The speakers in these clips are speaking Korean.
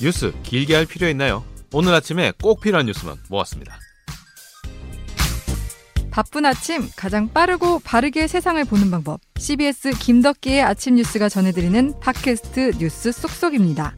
뉴스 길게 할 필요 있나요? 오늘 아침에 꼭 필요한 뉴스만 모았습니다. 바쁜 아침 가장 빠르고 바르게 세상을 보는 방법. CBS 김덕기의 아침 뉴스가 전해드리는 팟캐스트 뉴스 쏙쏙입니다.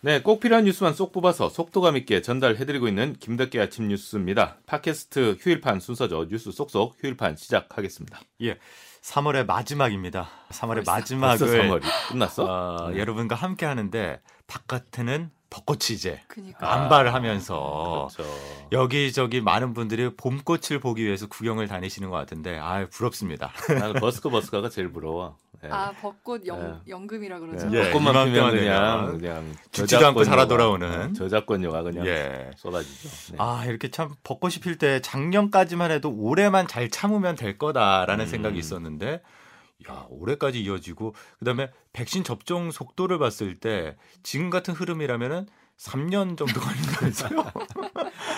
네, 꼭 필요한 뉴스만 쏙 뽑아서 속도감 있게 전달해드리고 있는 김덕기 아침 뉴스입니다. 팟캐스트 휴일판 순서죠. 뉴스 쏙쏙 휴일판 시작하겠습니다. 예. 3월의 마지막입니다. 3월의 벌써 마지막을 3월이 끝났어? 어, 네. 여러분과 함께 하는데 바깥에는 벚꽃이 이제 그니까. 안발하면서 그렇죠. 여기저기 많은 분들이 봄꽃을 보기 위해서 구경을 다니시는 것 같은데 아 부럽습니다. 나는 버스커 버스커가 제일 부러워. 예. 아 벚꽃 연, 네. 연금이라 그러죠. 예, 예, 벚꽃만 피면 그냥 그냥 죽지도 않고 살아 돌아오는. 어, 저작권료가 그냥 예. 쏟아지죠. 네. 아 이렇게 참 벚꽃이 필 때 작년까지만 해도 올해만 잘 참으면 될 거다라는 음. 생각이 있었는데 야 올해까지 이어지고 그다음에 백신 접종 속도를 봤을 때 지금 같은 흐름이라면은 3년 정도 걸린다면서요?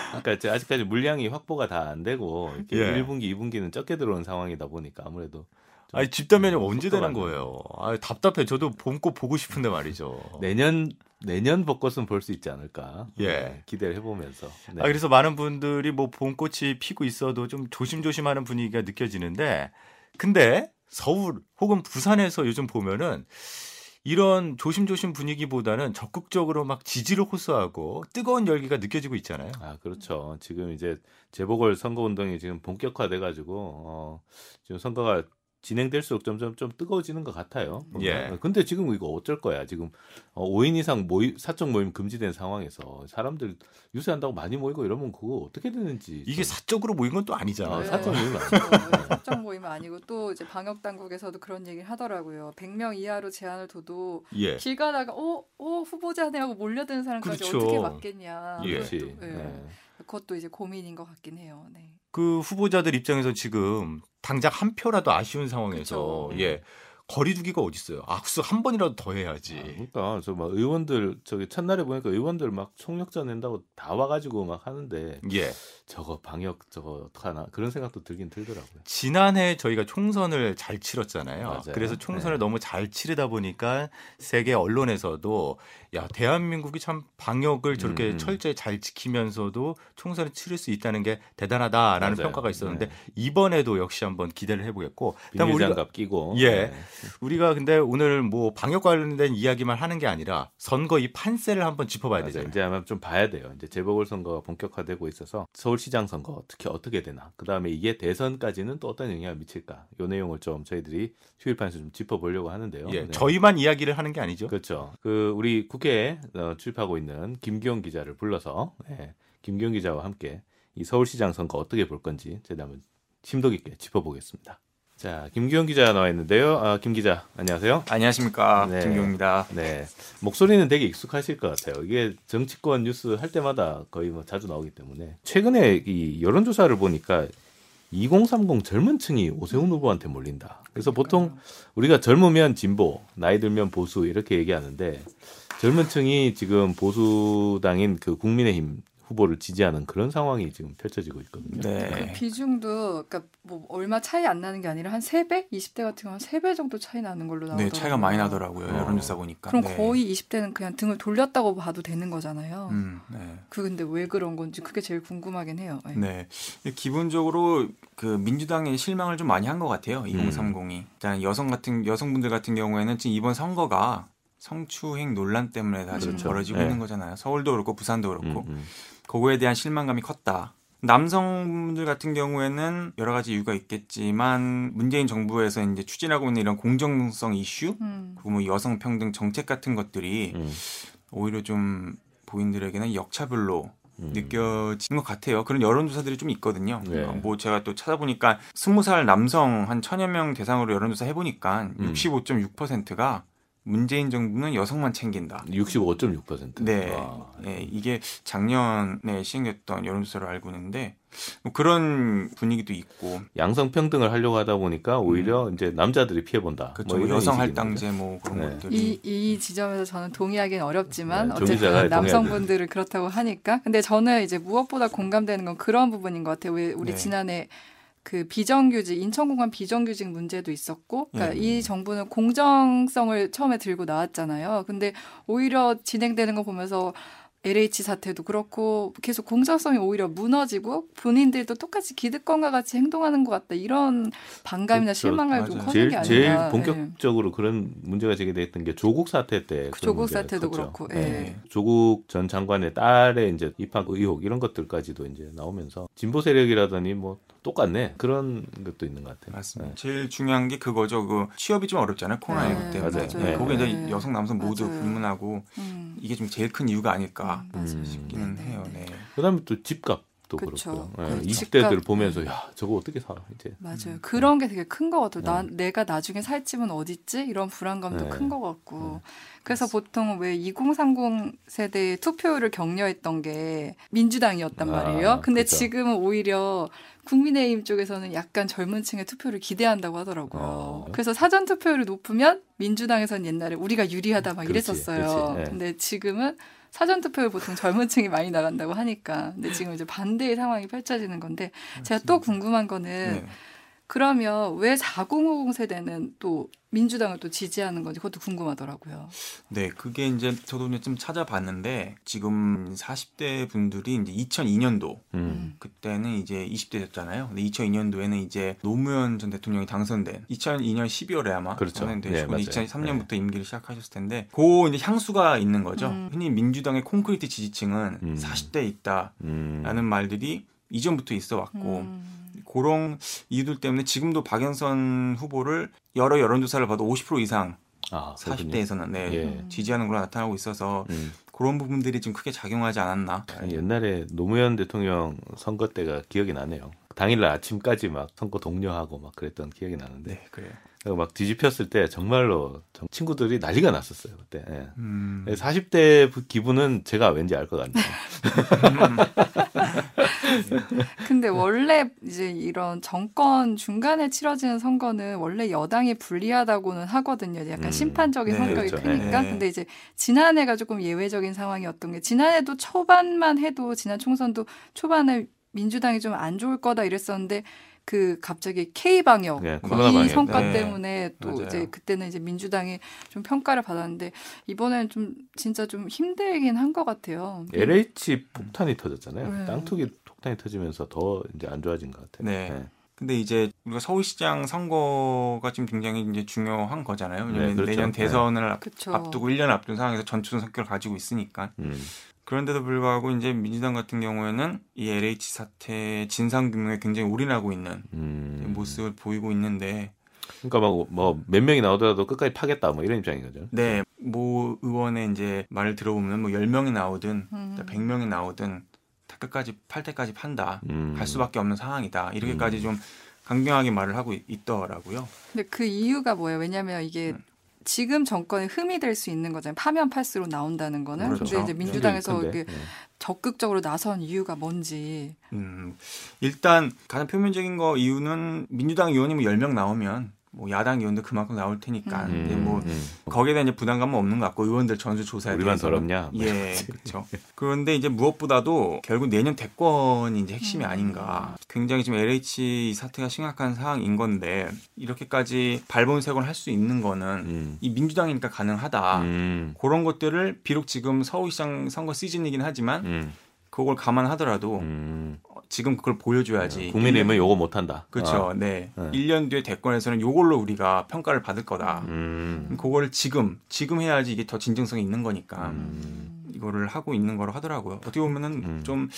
그러니까 이제 아직까지 물량이 확보가 다 안 되고 이렇게 예. 1분기, 2분기는 적게 들어오는 상황이다 보니까 아무래도 좀 아니 집단면이 언제 속도가 되는 안 거예요? 아 답답해. 저도 봄꽃 보고 싶은데 말이죠. 내년 내년 벚꽃은 볼 수 있지 않을까? 예. 네, 기대를 해보면서. 네. 아, 그래서 많은 분들이 뭐 봄꽃이 피고 있어도 좀 조심조심하는 분위기가 느껴지는데, 근데 서울 혹은 부산에서 요즘 보면은 이런 조심조심 분위기보다는 적극적으로 막 지지를 호소하고 뜨거운 열기가 느껴지고 있잖아요. 아 그렇죠. 지금 이제 재보궐 선거 운동이 지금 본격화돼 가지고 어, 지금 선거가 진행될수록 점점 좀 뜨거워지는 것 같아요. 예. 근데 지금 이거 어쩔 거야? 지금 어, 5인 이상 모임 사적 모임 금지된 상황에서 사람들 유세한다고 많이 모이고 이러면 그거 어떻게 되는지 이게 좀- 사적으로 모인 건 또 아니잖아요. 어, 네. 사적 모임 아니에요. 사적 모임은 아니고 또 이제 방역 당국에서도 그런 얘기를 하더라고요. 100명 이하로 제한을 둬도 예. 길 가다가 어, 어 후보자네 하고 몰려드는 사람까지 그렇죠. 어떻게 막겠냐. 예. 그것도, 예. 네. 그것도 이제 고민인 것 같긴 해요. 네. 그 후보자들 입장에서 지금 당장 한 표라도 아쉬운 상황에서 그쵸. 예. 거리두기가 어디 있어요? 악수 한 번이라도 더 해야지. 아, 그러니까 저 막 의원들 저기 첫날에 보니까 의원들 막 총력전 낸다고 다 와가지고 막 하는데 예. 저거 방역 저거 어떡하나 그런 생각도 들긴 들더라고요. 지난해 저희가 총선을 잘 치렀잖아요. 맞아요. 그래서 총선을 네. 너무 잘 치르다 보니까 세계 언론에서도 야 대한민국이 참 방역을 저렇게 음, 음. 철저히 잘 지키면서도 총선을 치를 수 있다는 게 대단하다라는 맞아요. 평가가 있었는데 네. 이번에도 역시 한번 기대를 해보겠고. 그다음에 우리가 끼고 예. 네. 우리가 근데 오늘 뭐 방역 관련된 이야기만 하는 게 아니라 선거 이 판세를 한번 짚어봐야. 되잖아요. 이제 아마 좀 봐야 돼요. 이제 재보궐 선거가 본격화되고 있어서 서울 시장 선거 특히 어떻게 되나. 그 다음에 이게 대선까지는 또 어떤 영향을 미칠까. 요 내용을 좀 저희들이 휴일판에서 좀 짚어보려고 하는데요. 예, 네. 저희만 이야기를 하는 게 아니죠. 그렇죠. 그 우리 국회에 어, 출입하고 있는 김기용 기자를 불러서 예, 김기용 기자와 함께 이 서울시장 선거 어떻게 볼 건지 제가 한번 심도 깊게 짚어보겠습니다. 자, 김기용 기자 나와 있는데요. 아, 김 기자, 안녕하세요. 안녕하십니까 네. 김경입니다. 네, 목소리는 되게 익숙하실 것 같아요. 이게 정치권 뉴스 할 때마다 거의 뭐 자주 나오기 때문에 최근에 이 여론조사를 보니까 2030 젊은 층이 오세훈 후보한테 몰린다. 그래서 보통 우리가 젊으면 진보, 나이 들면 보수 이렇게 얘기하는데 젊은 층이 지금 보수당인 그 국민의힘 후보를 지지하는 그런 상황이 지금 펼쳐지고 있거든요. 네. 비중도 그러니까 뭐 얼마 차이 안 나는 게 아니라 한 3배? 20대 같은 경우는 3배 정도 차이 나는 걸로 나오더라고요. 네, 차이가 많이 나더라고요. 어. 여론조사 보니까. 그럼 네. 거의 20대는 그냥 등을 돌렸다고 봐도 되는 거잖아요. 음, 네. 그 근데 왜 그런 건지 그게 제일 궁금하긴 해요. 네. 네. 기본적으로 그 민주당에 실망을 좀 많이 한 것 같아요. 음. 2030이. 일단 여성 같은 여성분들 같은 경우에는 지금 이번 선거가 성추행 논란 때문에 다 지금 그렇죠. 벌어지고 네. 있는 거잖아요. 서울도 그렇고 부산도 그렇고. 음, 음. 그거에 대한 실망감이 컸다. 남성분들 같은 경우에는 여러 가지 이유가 있겠지만 문재인 정부에서 이제 추진하고 있는 이런 공정성 이슈, 음. 그리고 뭐 여성 평등 정책 같은 것들이 음, 오히려 좀 본인들에게는 역차별로 음. 느껴지는 것 같아요. 그런 여론조사들이 좀 있거든요. 네. 어, 뭐 제가 또 찾아보니까 스무 살 남성 한 천여 명 대상으로 여론조사 해보니까 음. 65.6%가 문재인 정부는 여성만 챙긴다. 65.6%. 네, 와. 예, 이게 작년에 시행됐던 여론조사로 알고 있는데 뭐 그런 분위기도 있고, 양성 평등을 하려고 하다 보니까 오히려 이제 남자들이 피해 본다. 그렇죠. 뭐 여성. 할당제 뭐 그런 네. 것들이 이, 이 지점에서 저는 동의하기는 어렵지만 네, 어쨌든. 남성분들은 그렇다고 하니까 근데 저는 이제 무엇보다 공감되는 건 그런 부분인 것 같아요. 왜 우리 네. 지난해 그 비정규직 인천공항 비정규직 문제도 있었고 그러니까 예. 이 정부는 공정성을 처음에 들고 나왔잖아요. 근데 오히려 진행되는 거 보면서 LH 사태도 그렇고 계속 공정성이 오히려 무너지고 본인들도 똑같이 기득권과 같이 행동하는 것 같다 이런 반감이나 그렇죠. 실망감이 좀. 커진 제일 게 제일 아닌가. 예. 본격적으로 그런 문제가 제기됐던 게 조국 사태 때 그런 조국 사태도 컸죠. 그렇고, 네. 예. 조국 전 장관의 딸의 이제 입학 의혹 이런 것들까지도 이제 나오면서 진보 세력이라더니 뭐 똑같네 그런 것도 있는 것 같아요. 맞습니다. 네. 제일 중요한 게 그거죠. 그 취업이 좀 어렵잖아요. 코로나19 네, 때문에. 맞아요. 네. 거기에 이제 네. 여성 남성 모두 맞아요. 불문하고 음. 이게 좀 제일 큰 이유가 아닐까 음, 맞아요. 음. 싶기는 네, 해요. 네. 네. 그다음에 또 집값도 그쵸. 그렇고요. 그 20대들 집값. 보면서 야 저거 어떻게 사 이제 맞아요. 그런 게 되게 큰 것 같아요. 나, 네. 내가 나중에 살 집은 어딨지? 이런 불안감도 네. 큰것 같고. 그래서 보통 왜 2030 세대의 투표율을 격려했던 게 민주당이었단 아, 말이에요. 근데 그죠. 지금은 오히려 국민의힘 쪽에서는 약간 젊은 층의 투표를 기대한다고 하더라고요. 어. 그래서 사전 투표율이 높으면 민주당에선 옛날에 우리가 유리하다 막 그렇지, 이랬었어요. 그렇지. 네. 근데 지금은 사전 투표율 보통 젊은 층이 많이 나간다고 하니까. 근데 지금 이제 반대의 상황이 펼쳐지는 건데 제가 또 궁금한 거는 네. 그러면 왜 4050 세대는 또 민주당을 또 지지하는 건지 그것도 궁금하더라고요. 네, 그게 이제 저도 이제 좀 찾아봤는데 지금 40대 분들이 이제 2002년도 음. 그때는 이제 20대였잖아요. 근데 2002년도에는 이제 노무현 전 대통령이 당선된 2002년 12월에 아마 그렇죠. 당선되시고 네, 맞아요. 2003년부터 임기를 시작하셨을 텐데 그 이제 향수가 있는 거죠. 음. 흔히 민주당의 콘크리트 지지층은 음. 40대에 있다라는 음. 말들이 이전부터 있어 왔고 음. 그런 이유들 때문에 지금도 박영선 후보를 여러 여론조사를 봐도 50% 이상 아, 그렇군요. 40대에서는 네, 예. 지지하는 걸로 나타나고 있어서 음. 그런 부분들이 좀 크게 작용하지 않았나. 옛날에 노무현 대통령 선거 때가 기억이 나네요. 당일날 아침까지 막 선거 독려하고 막 그랬던 기억이 나는데 네, 그래요. 그막 뒤집혔을 때 정말로 정- 친구들이 난리가 났었어요 그때. 예. 음, 40대 기분은 제가 왠지 알 것 같네요. 근데 원래 이제 이런 정권 중간에 치러지는 선거는 원래 여당이 불리하다고는 하거든요. 약간 음. 심판적인 네, 성격이 그렇죠. 크니까. 네. 근데 이제 지난해가 조금 예외적인 상황이었던 게 지난해도 초반만 해도 지난 총선도 초반에 민주당이 좀 안 좋을 거다 이랬었는데 그 갑자기 K 방역 네, 이. 성과 네. 때문에 또 맞아요. 이제 그때는 이제 민주당이 좀 평가를 받았는데 이번에는 좀 진짜 좀 힘들긴 한 것 같아요. LH 폭탄이 터졌잖아요. 네. 땅 투기 폭탄이 터지면서 더 이제 안 좋아진 것 같아요. 네. 근데 이제 우리가 서울시장 선거가 지금 굉장히 이제 중요한 거잖아요. 왜냐면 네, 그렇죠. 내년 네. 대선을 앞- 그쵸. 앞두고 1년 앞둔 상황에서 전초전 성격을 가지고 있으니까. 음. 그런데도 불구하고 이제 민주당 같은 경우에는 이 LH 사태 진상 규명에 굉장히 올인하고 있는 음. 모습을 보이고 있는데 그러니까 뭐몇 명이 나오더라도 끝까지 파겠다 뭐 이런 입장인 거죠. 네, 모 의원의 이제 말을 들어보면 뭐 10명이 나오든 음. 100명이 나오든 다 끝까지 팔 때까지 판다. 음. 갈 수밖에 없는 상황이다. 이렇게까지 음. 좀 강경하게 말을 하고 있, 있더라고요. 근데 그 이유가 뭐예요? 왜냐하면 이게 음. 지금 정권에 흠이 될 수 있는 거잖아요. 파면 팔수록 나온다는 거는. 그렇죠. 근데 이제 민주당에서 네. 적극적으로 나선 이유가 뭔지. 음, 일단 가장 표면적인 거 이유는 민주당 의원이 뭐 10명 나오면 뭐 야당 의원도 그만큼 나올 테니까. 음. 근데 뭐 음. 거기에 대한 이제 부담감은 없는 것 같고 의원들 전수 조사에 우리만. 더럽냐? 예, 그렇죠. 그런데 이제 무엇보다도 결국 내년 대권이 이제 핵심이 음. 아닌가. 굉장히 지금 LH 사태가 심각한 상황인 건데 이렇게까지 발본색을 할 수 있는 거는 음. 이 민주당이니까 가능하다. 음. 그런 것들을 비록 지금 서울시장 선거 시즌이긴 하지만 음. 그걸 감안하더라도 음. 지금 그걸 보여줘야지. 국민의힘은 요거 못한다. 그렇죠. 어. 네. 네. 1년 뒤에 대권에서는 요걸로 우리가 평가를 받을 거다. 음. 그거를 지금 지금 해야지 이게 더 진정성이 있는 거니까 음. 이거를 하고 있는 거로 하더라고요. 어떻게 보면은 음. 좀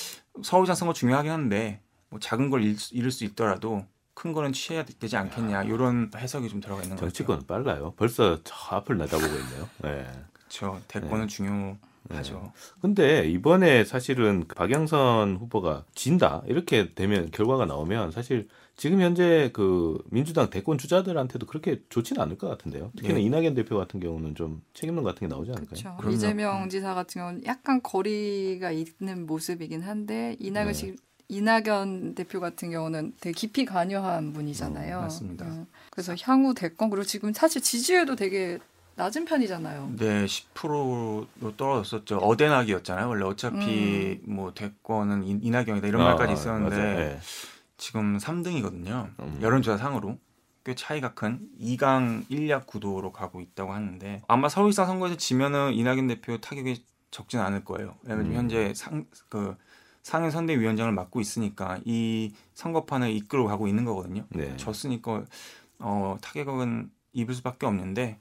서울시장 선거 중요하긴 한데 뭐 작은 걸 잃, 잃을 수 있더라도 큰 거는 취해야 되지 않겠냐 이런 해석이 좀 들어가 있는 것 같아요. 정치권은 빨라요. 벌써 저 앞을 내다보고 있네요. 네. 그렇죠. 대권은 중요 하죠. 근데 이번에 사실은 그 박영선 후보가 진다 이렇게 되면 결과가 나오면 사실 지금 현재 그 민주당 대권 주자들한테도 그렇게 좋지는 않을 것 같은데요. 특히나 예. 이낙연 대표 같은 경우는 좀 책임론 같은 게 나오지 않을까요? 그렇죠. 이재명 지사 같은 경우는 약간 거리가 있는 모습이긴 한데 이낙연 네. 씨 이낙연 대표 같은 경우는 되게 깊이 관여한 분이잖아요. 음, 맞습니다. 음, 그래서 향후 대권 그리고 지금 사실 지지율도 되게 낮은 편이잖아요. 네, 10%로 떨어졌었죠. 어대낙이었잖아요. 원래 어차피 뭐 대권은 이- 이낙연이다 이런 아, 말까지 아, 있었는데. 네. 지금 3등이거든요. 음. 여론조사 상으로 꽤 차이가 큰 2강 1약 구도로 가고 있다고 하는데 아마 서울시장 선거에서 지면은 이낙연 대표 타격이 적진 않을 거예요. 왜냐면 음. 현재 상 그 상임 선대위원장을 맡고 있으니까 이 선거판을 이끌어 가고 있는 거거든요. 네. 졌으니까 어, 타격은 입을 수밖에 없는데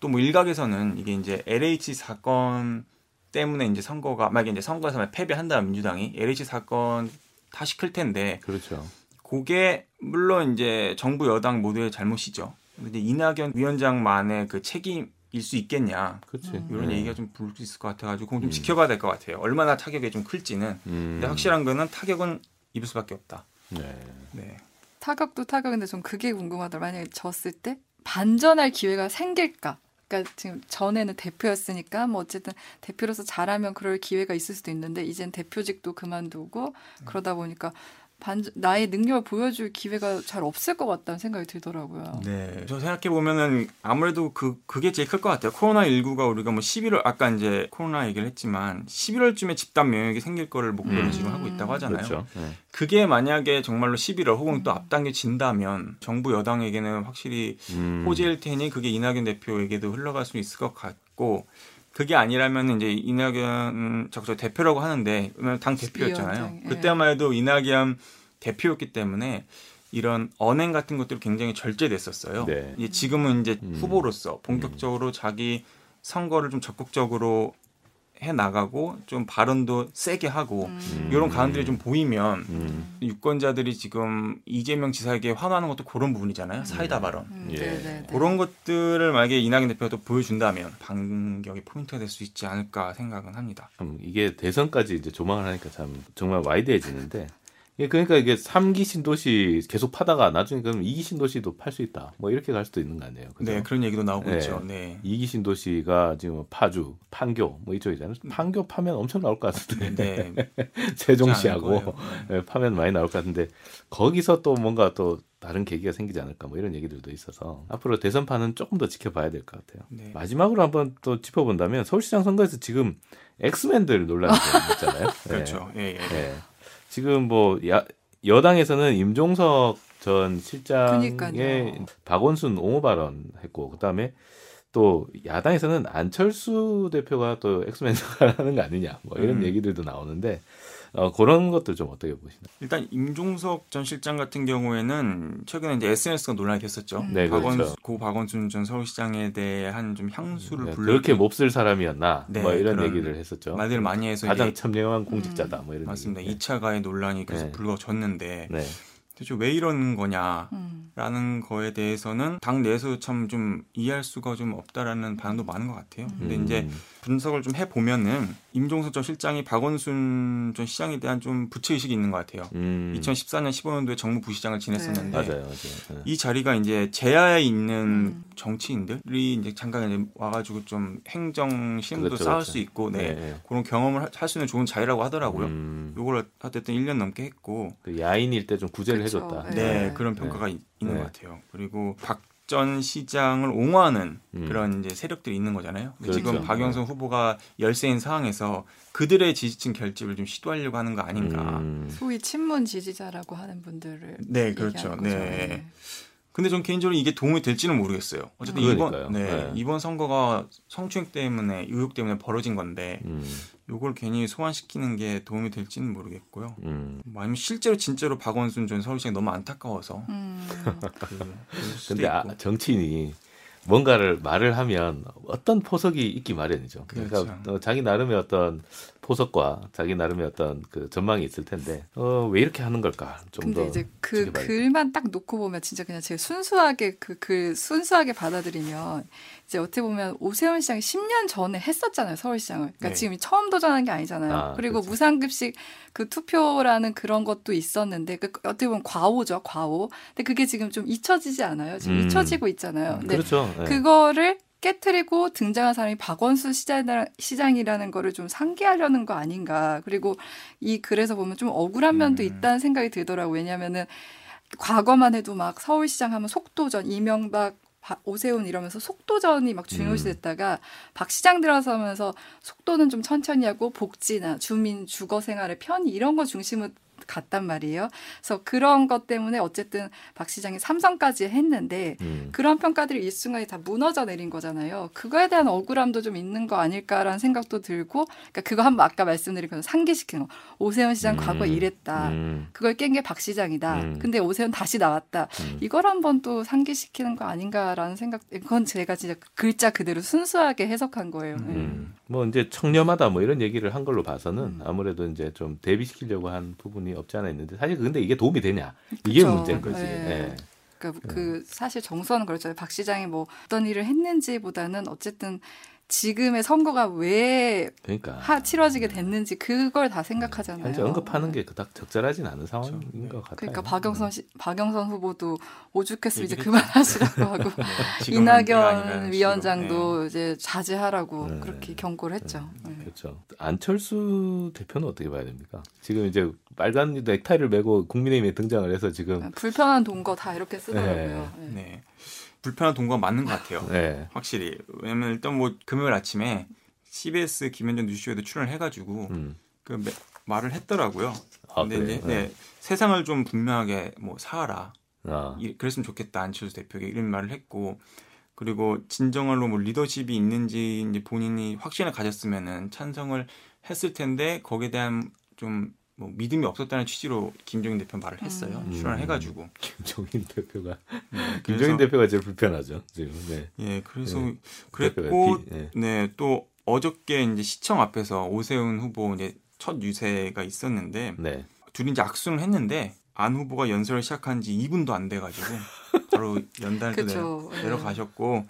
또 뭐 일각에서는 이게 이제 LH 사건 때문에 이제 선거가 만약에 이제 선거에서 패배한다 민주당이 LH 사건 다시 클 텐데 그렇죠. 그게 물론 이제 정부 여당 모두의 잘못이죠. 근데 이제 이낙연 위원장만의 그 책임 일 수 있겠냐 그렇지. 음. 이런 네. 얘기가 좀 부를 수 있을 것 같아가지고 그건 좀 음. 지켜봐야 될 것 같아요. 얼마나 타격이 좀 클지는. 음. 근데 확실한 거는 타격은 입을 수밖에 없다. 네. 네. 타격도 타격인데 좀 그게 궁금하더라. 만약에 졌을 때 반전할 기회가 생길까? 그러니까 지금 전에는 대표였으니까 뭐 어쨌든 대표로서 잘하면 그럴 기회가 있을 수도 있는데 이젠 대표직도 그만두고 그러다 보니까 반 나의 능력을 보여줄 기회가 잘 없을 것 같다는 생각이 들더라고요. 네. 저 생각해 보면은 아무래도 그 그게 제일 클 것 같아요. 코로나 19가 우리가 뭐 11월 아까 이제 코로나 얘기를 했지만 11월쯤에 집단 면역이 생길 거를 목표로 음. 지금 하고 있다고 하잖아요. 그렇죠. 네. 그게 만약에 정말로 11월 혹은 또 음. 앞당겨진다면 정부 여당에게는 확실히 음. 호재일 테니 그게 이낙연 대표에게도 흘러갈 수 있을 것 같고 그게 아니라면 이제 이낙연 자꾸 저 대표라고 하는데 당 대표였잖아요. 예. 그때만 해도 이낙연 대표였기 때문에 이런 언행 같은 것들이 굉장히 절제됐었어요. 네. 이제 지금은 이제 음. 후보로서 본격적으로 자기 선거를 좀 적극적으로 해 나가고 좀 발언도 세게 하고 음. 이런 가능들이 좀 보이면 음. 유권자들이 지금 이재명 지사에게 화나는 것도 그런 부분이잖아요. 사이다 발언. 음, 예. 그런 것들을 만약에 이낙연 대표가 또 보여준다면 반격의 포인트가 될 수 있지 않을까 생각은 합니다. 참 이게 대선까지 이제 조망을 하니까 참 정말 와이드해지는데 이게 그러니까 이게 3기 신도시 계속 파다가 나중에 그럼 2기 신도시도 팔 수 있다. 뭐 이렇게 갈 수도 있는 거 아니에요. 그죠? 네, 그런 얘기도 나오고 네. 있죠. 네. 2기 신도시가 지금 파주, 판교 뭐 이쪽이잖아요. 판교 파면 엄청 나올 것 같은데. 네. 세종시하고. 예, 파면 많이 나올 것 같은데 거기서 또 뭔가 또 다른 계기가 생기지 않을까 뭐 이런 얘기들도 있어서 앞으로 대선판은 조금 더 지켜봐야 될 것 같아요. 네. 마지막으로 한번 또 짚어본다면 서울시장 선거에서 지금 엑스맨들 논란이 좀 있잖아요. 예. 그렇죠. 예, 예. 예. 지금 뭐 야, 여당에서는 임종석 전 실장의 그니까요. 박원순 옹호 발언했고 그다음에 또 야당에서는 안철수 대표가 또 엑스맨 하는 거 아니냐 뭐 이런 음. 얘기들도 나오는데 어, 그런 것들 좀 어떻게 보시나요? 일단 임종석 전 실장 같은 경우에는 최근에 이제 SNS가 논란이 됐었죠. 음. 네, 박원, 그렇죠. 고 박원순 전 서울시장에 대한 좀 향수를 네, 불러 그렇게 몹쓸 사람이었나 네, 뭐 이런 얘기를 했었죠. 말들을 많이 해서 가장 첨예한 공직자다 뭐 이런 맞습니다. 얘기. 2차 가해 논란이 계속 네. 불거졌는데 네. 도 대체 왜 이러는 거냐 음. 라는 거에 대해서는 당 내에서 참 좀 이해할 수가 좀 없다라는 반응도 많은 것 같아요. 근데 음. 이제 분석을 좀 해보면은 임종석 전 실장이 박원순 전 시장에 대한 좀 부채의식이 있는 것 같아요. 음. 2014년 15년도에 정무 부시장을 지냈었는데 맞아요, 맞아요. 네. 이 자리가 이제 제야에 있는 음. 정치인들이 이제 잠깐 이제 와가지고 좀 행정 시험도 그렇죠, 쌓을 그렇죠. 수 있고 네. 네. 그런 경험을 할 수 있는 좋은 자리라고 하더라고요. 음, 요걸 어쨌든 1년 넘게 했고 그 야인일 때 좀 구제를. 해줬다. 네, 네. 그런 평가가 있- 있는 네. 것 같아요. 그리고 박 전 시장을 옹호하는 음. 그런 이제 세력들이 있는 거잖아요. 그렇죠. 지금 박영선 후보가 열세인 상황에서 그들의 지지층 결집을 좀 시도하려고 하는 거 아닌가. 음. 소위 친문 지지자라고 하는 분들을 네, 얘기하는 그렇죠. 네. 근데 전 개인적으로 이게 도움이 될지는 모르겠어요. 어쨌든 그러니까요. 이번 네, 네. 이번 선거가 성추행 때문에 의혹 때문에 벌어진 건데 음. 요걸 괜히 소환시키는 게 도움이 될지는 모르겠고요. 음. 뭐 아니면 실제로 진짜로 박원순 전 서울시장이 너무 안타까워서 음. 그, 근데 아. 정치인이 뭔가를 말을 하면 어떤 포석이 있기 마련이죠. 그러니까 그렇죠. 어, 자기 나름의 어떤 포석과 자기 나름의 어떤 그 전망이 있을 텐데 어, 왜 이렇게 하는 걸까? 좀 근데 더 이제 그 지켜봐야겠다. 글만 딱 놓고 보면 진짜 그냥 제가 순수하게 그 글 순수하게 받아들이면 이제 어떻게 보면 오세훈 시장이 10년 전에 했었잖아요 서울시장을. 그러니까 네. 지금 처음 도전한 게 아니잖아요. 아, 그리고 그렇죠. 무상급식 그 투표라는 그런 것도 있었는데 그 어떻게 보면 과오죠 과오. 근데 그게 지금 좀 잊혀지지 않아요. 지금 음. 잊혀지고 있잖아요. 근데 그렇죠. 네. 그거를 깨트리고 등장한 사람이 박원순 시장, 시장 이라는 거를 좀 상기하려는 거 아닌가. 그리고 이 글에서 보면 좀 억울한 면도 음. 있다는 생각이 들더라고요. 왜냐면은 과거만 해도 막 서울시장 하면 속도전, 이명박, 바- 오세훈 이러면서 속도전이 막 중요시 음. 됐다가 박 시장 들어서면서 속도는 좀 천천히 하고 복지나 주민 주거 생활의 편의 이런 거 중심으로 갔단 말이에요. 그래서 그런 것 때문에 어쨌든 박 시장이 삼성까지 했는데 음. 그런 평가들이 일순간에 다 무너져 내린 거잖아요. 그거에 대한 억울함도 좀 있는 거 아닐까라는 생각도 들고, 그러니까 그거 한번 아까 말씀드린 건 상기시키는 거. 오세훈 시장 음. 과거에 이랬다. 음. 그걸 깬 게 박 시장이다. 음. 근데 오세훈 다시 나왔다. 음. 이걸 한번 또 상기시키는 거 아닌가라는 생각. 그건 제가 진짜 글자 그대로 순수하게 해석한 거예요. 네. 음. 뭐 이제 청렴하다 뭐 이런 얘기를 한 걸로 봐서는 음. 아무래도 이제 좀 대비시키려고 한 부분이 없지 않아 있는데 사실 근데 이게 도움이 되냐 이게 그쵸. 문제인 거지. 네. 예. 그러니까 그 사실 정서는 그렇잖아요. 박 시장이 뭐 어떤 일을 했는지보다는 어쨌든 지금의 선거가 왜 그러니까 하, 치러지게 됐는지 그걸 다 생각하잖아요. 현재 언급하는 게 그닥 적절하진 않은 상황인 네. 것 같아요. 그러니까 박영선 씨, 박영선 후보도 오죽했으면 이제 그만하시라고 하고 아닌가 이낙연. 위원장도 이제 자제하라고 네. 그렇게 경고를 했죠. 네. 그렇죠. 안철수 대표는 어떻게 봐야 됩니까? 지금 이제 빨간 넥타이를 메고 국민의힘에 등장을 해서 지금 불편한 동거 다 이렇게 쓰더라고요. 네. 네. 네. 불편한 동거가 맞는 것 같아요. 네. 확실히. 왜냐면 일단 뭐 금요일 아침에 CBS 김현정 뉴스쇼에도 출연을 해가지고 음. 그 매- 말을 했더라고요. 아, 근데 그래요? 이제 네, 세상을 좀 분명하게 뭐 사하라. 아, 이- 그랬으면 좋겠다 안철수 대표에게 이런 말을 했고 그리고 진정으로 뭐 리더십이 있는지 이제 본인이 확신을 가졌으면은 찬성을 했을 텐데 거기에 대한 좀 뭐 믿음이 없었다는 취지로 김종인 대표 말을 했어요. 음. 출연을 해가지고. 김종인 대표가 네, 김종인 대표가 제일 불편하죠. 지금. 네. 예, 그래서 네. 그랬고 비- 네. 네, 또 어저께 이제 시청 앞에서 오세훈 후보 이제 첫 유세가 있었는데 네. 둘이 이제 악수를 했는데 안 후보가 연설을 시작한 지 2분도 안 돼가지고 바로 연단을 네. 내려가셨고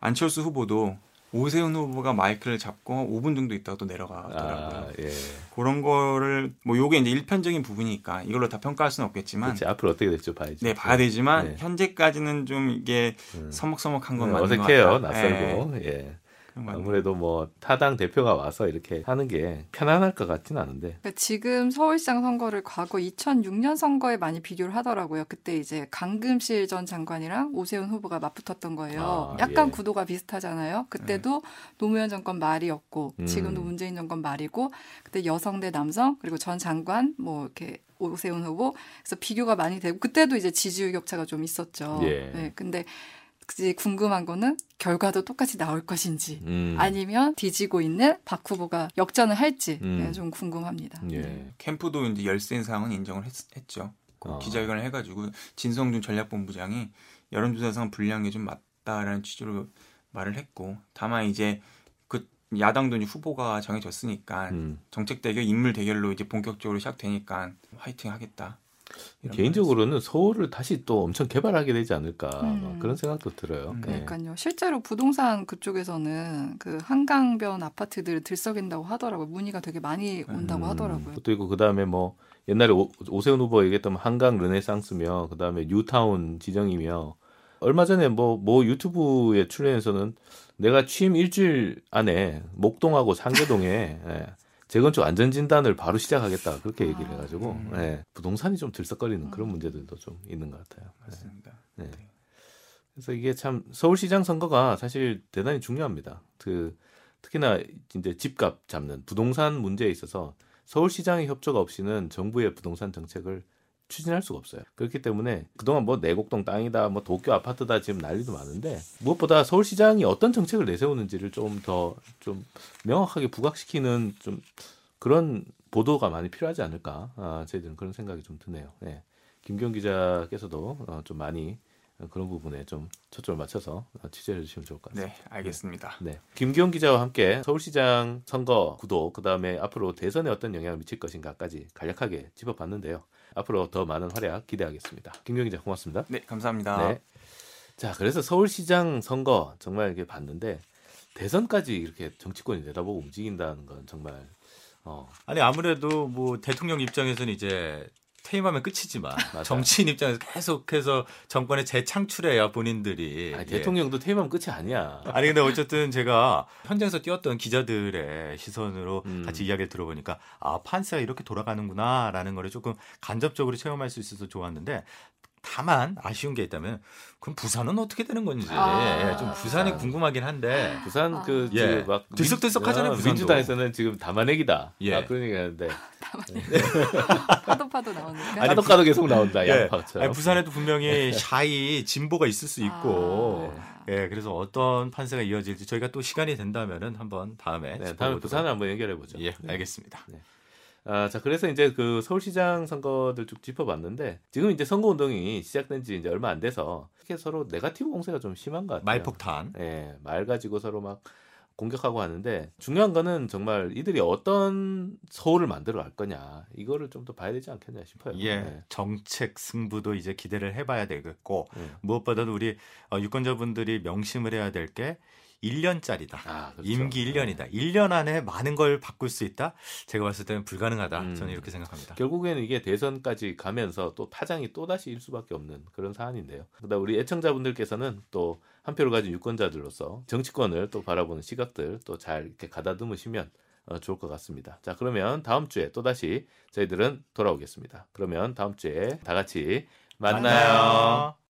안철수 후보도 오세훈 후보가 마이크를 잡고 5분 정도 있다가 또 내려가더라고요. 아, 예. 그런 거를 뭐 요게 이제 일편적인 부분이니까 이걸로 다 평가할 수는 없겠지만 그렇지. 앞으로 어떻게 될지 봐야지. 네 봐야 되지만 네. 현재까지는 좀 이게 음. 서먹서먹한 건 네, 맞는 어색해요. 것 같다. 낯설고. 예. 네, 거 맞는 아무래도 뭐 타당 대표가 와서 이렇게 하는 게 편안할 것 같지는 않은데. 그러니까 지금 서울시장 선거를 과거 2006년 선거에 많이 비교를 하더라고요. 그때 이제 강금실 전 장관이랑 오세훈 후보가 맞붙었던 거예요. 아, 약간 예. 구도가 비슷하잖아요. 그때도 노무현 정권 말이었고 음. 지금도 문재인 정권 말이고 그때 여성 대 남성 그리고 전 장관 뭐 이렇게 오세훈 후보 그래서 비교가 많이 되고 그때도 이제 지지율 격차가 좀 있었죠. 예. 네, 근데 이제 궁금한 거는 결과도 똑같이 나올 것인지 음. 아니면 뒤지고 있는 박 후보가 역전을 할지 음. 네, 좀 궁금합니다. 예. 캠프도 이제 열세인 상황은 인정을 했, 죠 어. 기자회견을 해가지고 진성준 전략본부장이 여론조사상 불리한 게 좀 맞다라는 취지로 말을 했고 다만 이제 그 야당도 이제 후보가 정해졌으니까 음. 정책 대결 인물 대결로 이제 본격적으로 시작되니까 화이팅 하겠다. 개인적으로는 서울을 다시 또 엄청 개발하게 되지 않을까 음. 막 그런 생각도 들어요. 음. 예. 그러니까요. 실제로 부동산 그쪽에서는 그 한강변 아파트들을 들썩인다고 하더라고요. 문의가 되게 많이 온다고 음, 하더라고요. 그것도 있고 그 다음에 뭐 옛날에 오, 오세훈 후보 얘기했던 한강 르네상스며 그 다음에 뉴타운 지정이며 얼마 전에 뭐뭐 유튜브에 출연해서는 내가 취임 일주일 안에 목동하고 상계동에 예, 재건축 안전 진단을 바로 시작하겠다 그렇게 얘기를 아. 해가지고 음. 예, 부동산이 좀 들썩거리는 그런 음. 문제들도 좀 있는 것 같아요. 예. 맞습니다. 네. 그래서 이게 참 서울시장 선거가 사실 대단히 중요합니다. 그 특히나 이제 집값 잡는 부동산 문제에 있어서 서울시장의 협조가 없이는 정부의 부동산 정책을 추진할 수가 없어요. 그렇기 때문에 그동안 뭐 내곡동 땅이다, 뭐 도쿄 아파트다 지금 난리도 많은데 무엇보다 서울시장이 어떤 정책을 내세우는지를 좀더좀 명확하게 부각시키는 좀 그런 보도가 많이 필요하지 않을까. 아, 저희들은 그런 생각이 좀 드네요. 네. 김경 기자께서도 어, 좀 많이 그런 부분에 좀 초점을 맞춰서 어, 취재해 주시면 좋을 것 같습니다. 네, 알겠습니다. 네. 김기현 기자와 함께 서울시장 선거 구도, 그 다음에 앞으로 대선에 어떤 영향을 미칠 것인가까지 간략하게 짚어봤는데요. 앞으로 더 많은 활약 기대하겠습니다. 김기현 기자 고맙습니다. 네, 감사합니다. 네. 자, 그래서 서울시장 선거 정말 이렇게 봤는데 대선까지 이렇게 정치권이 내다보고 움직인다는 건 정말 어, 아니 아무래도 뭐 대통령 입장에서는 이제 퇴임하면 끝이지만 맞아요. 정치인 입장에서 계속해서 정권을 재창출해야 본인들이 아니, 예. 대통령도 퇴임하면 끝이 아니야. 아니 근데 어쨌든 제가 현장에서 뛰었던 기자들의 시선으로 음. 같이 이야기를 들어보니까 아 판세가 이렇게 돌아가는구나라는 거를 조금 간접적으로 체험할 수 있어서 좋았는데 다만 아쉬운 게 있다면 그럼 부산은 어떻게 되는 건지 아. 예, 좀 부산이 궁금하긴 한데 부산 아. 그 예. 지금 막 들썩들썩하잖아요, 민- 어, 부산도. 민주당에서는 지금 담아내기다. 예. 아, 그런 얘기하는데 파도 파도 나오니까. 까도 까도 계속 나온다. 예. 양파처럼. 아니, 부산에도 분명히 샤이 진보가 있을 수 있고 아. 예, 그래서 어떤 판세가 이어질지 저희가 또 시간이 된다면은 한번 다음에 네, 다음에 부산을 한번 연결해 보죠. 예, 알겠습니다. 아, 자, 그래서 이제 그 서울시장 선거들 쭉 짚어봤는데 지금 이제 선거 운동이 시작된 지 이제 얼마 안 돼서 이렇게 서로 네가티브 공세가 좀 심한 것 같아요. 말폭탄. 예, 말 가지고 서로 막 공격하고 하는데 중요한 거는 정말 이들이 어떤 서울을 만들어 갈 거냐 이거를 좀 더 봐야 되지 않겠냐 싶어요. 예, 네. 정책 승부도 이제 기대를 해봐야 되겠고 네. 무엇보다도 우리 어, 유권자분들이 명심을 해야 될 게 1년짜리다. 아, 그렇죠. 임기 1년이다. 1년 안에 많은 걸 바꿀 수 있다. 제가 봤을 때는 불가능하다. 음. 저는 이렇게 생각합니다. 결국에는 이게 대선까지 가면서 또 파장이 또 다시 일 수밖에 없는 그런 사안인데요. 그다음 우리 애청자분들께서는 또 한 표를 가진 유권자들로서 정치권을 또 바라보는 시각들 또 잘 이렇게 가다듬으시면 어, 좋을 것 같습니다. 자 그러면 다음 주에 또 다시 저희들은 돌아오겠습니다. 그러면 다음 주에 다 같이 만나요.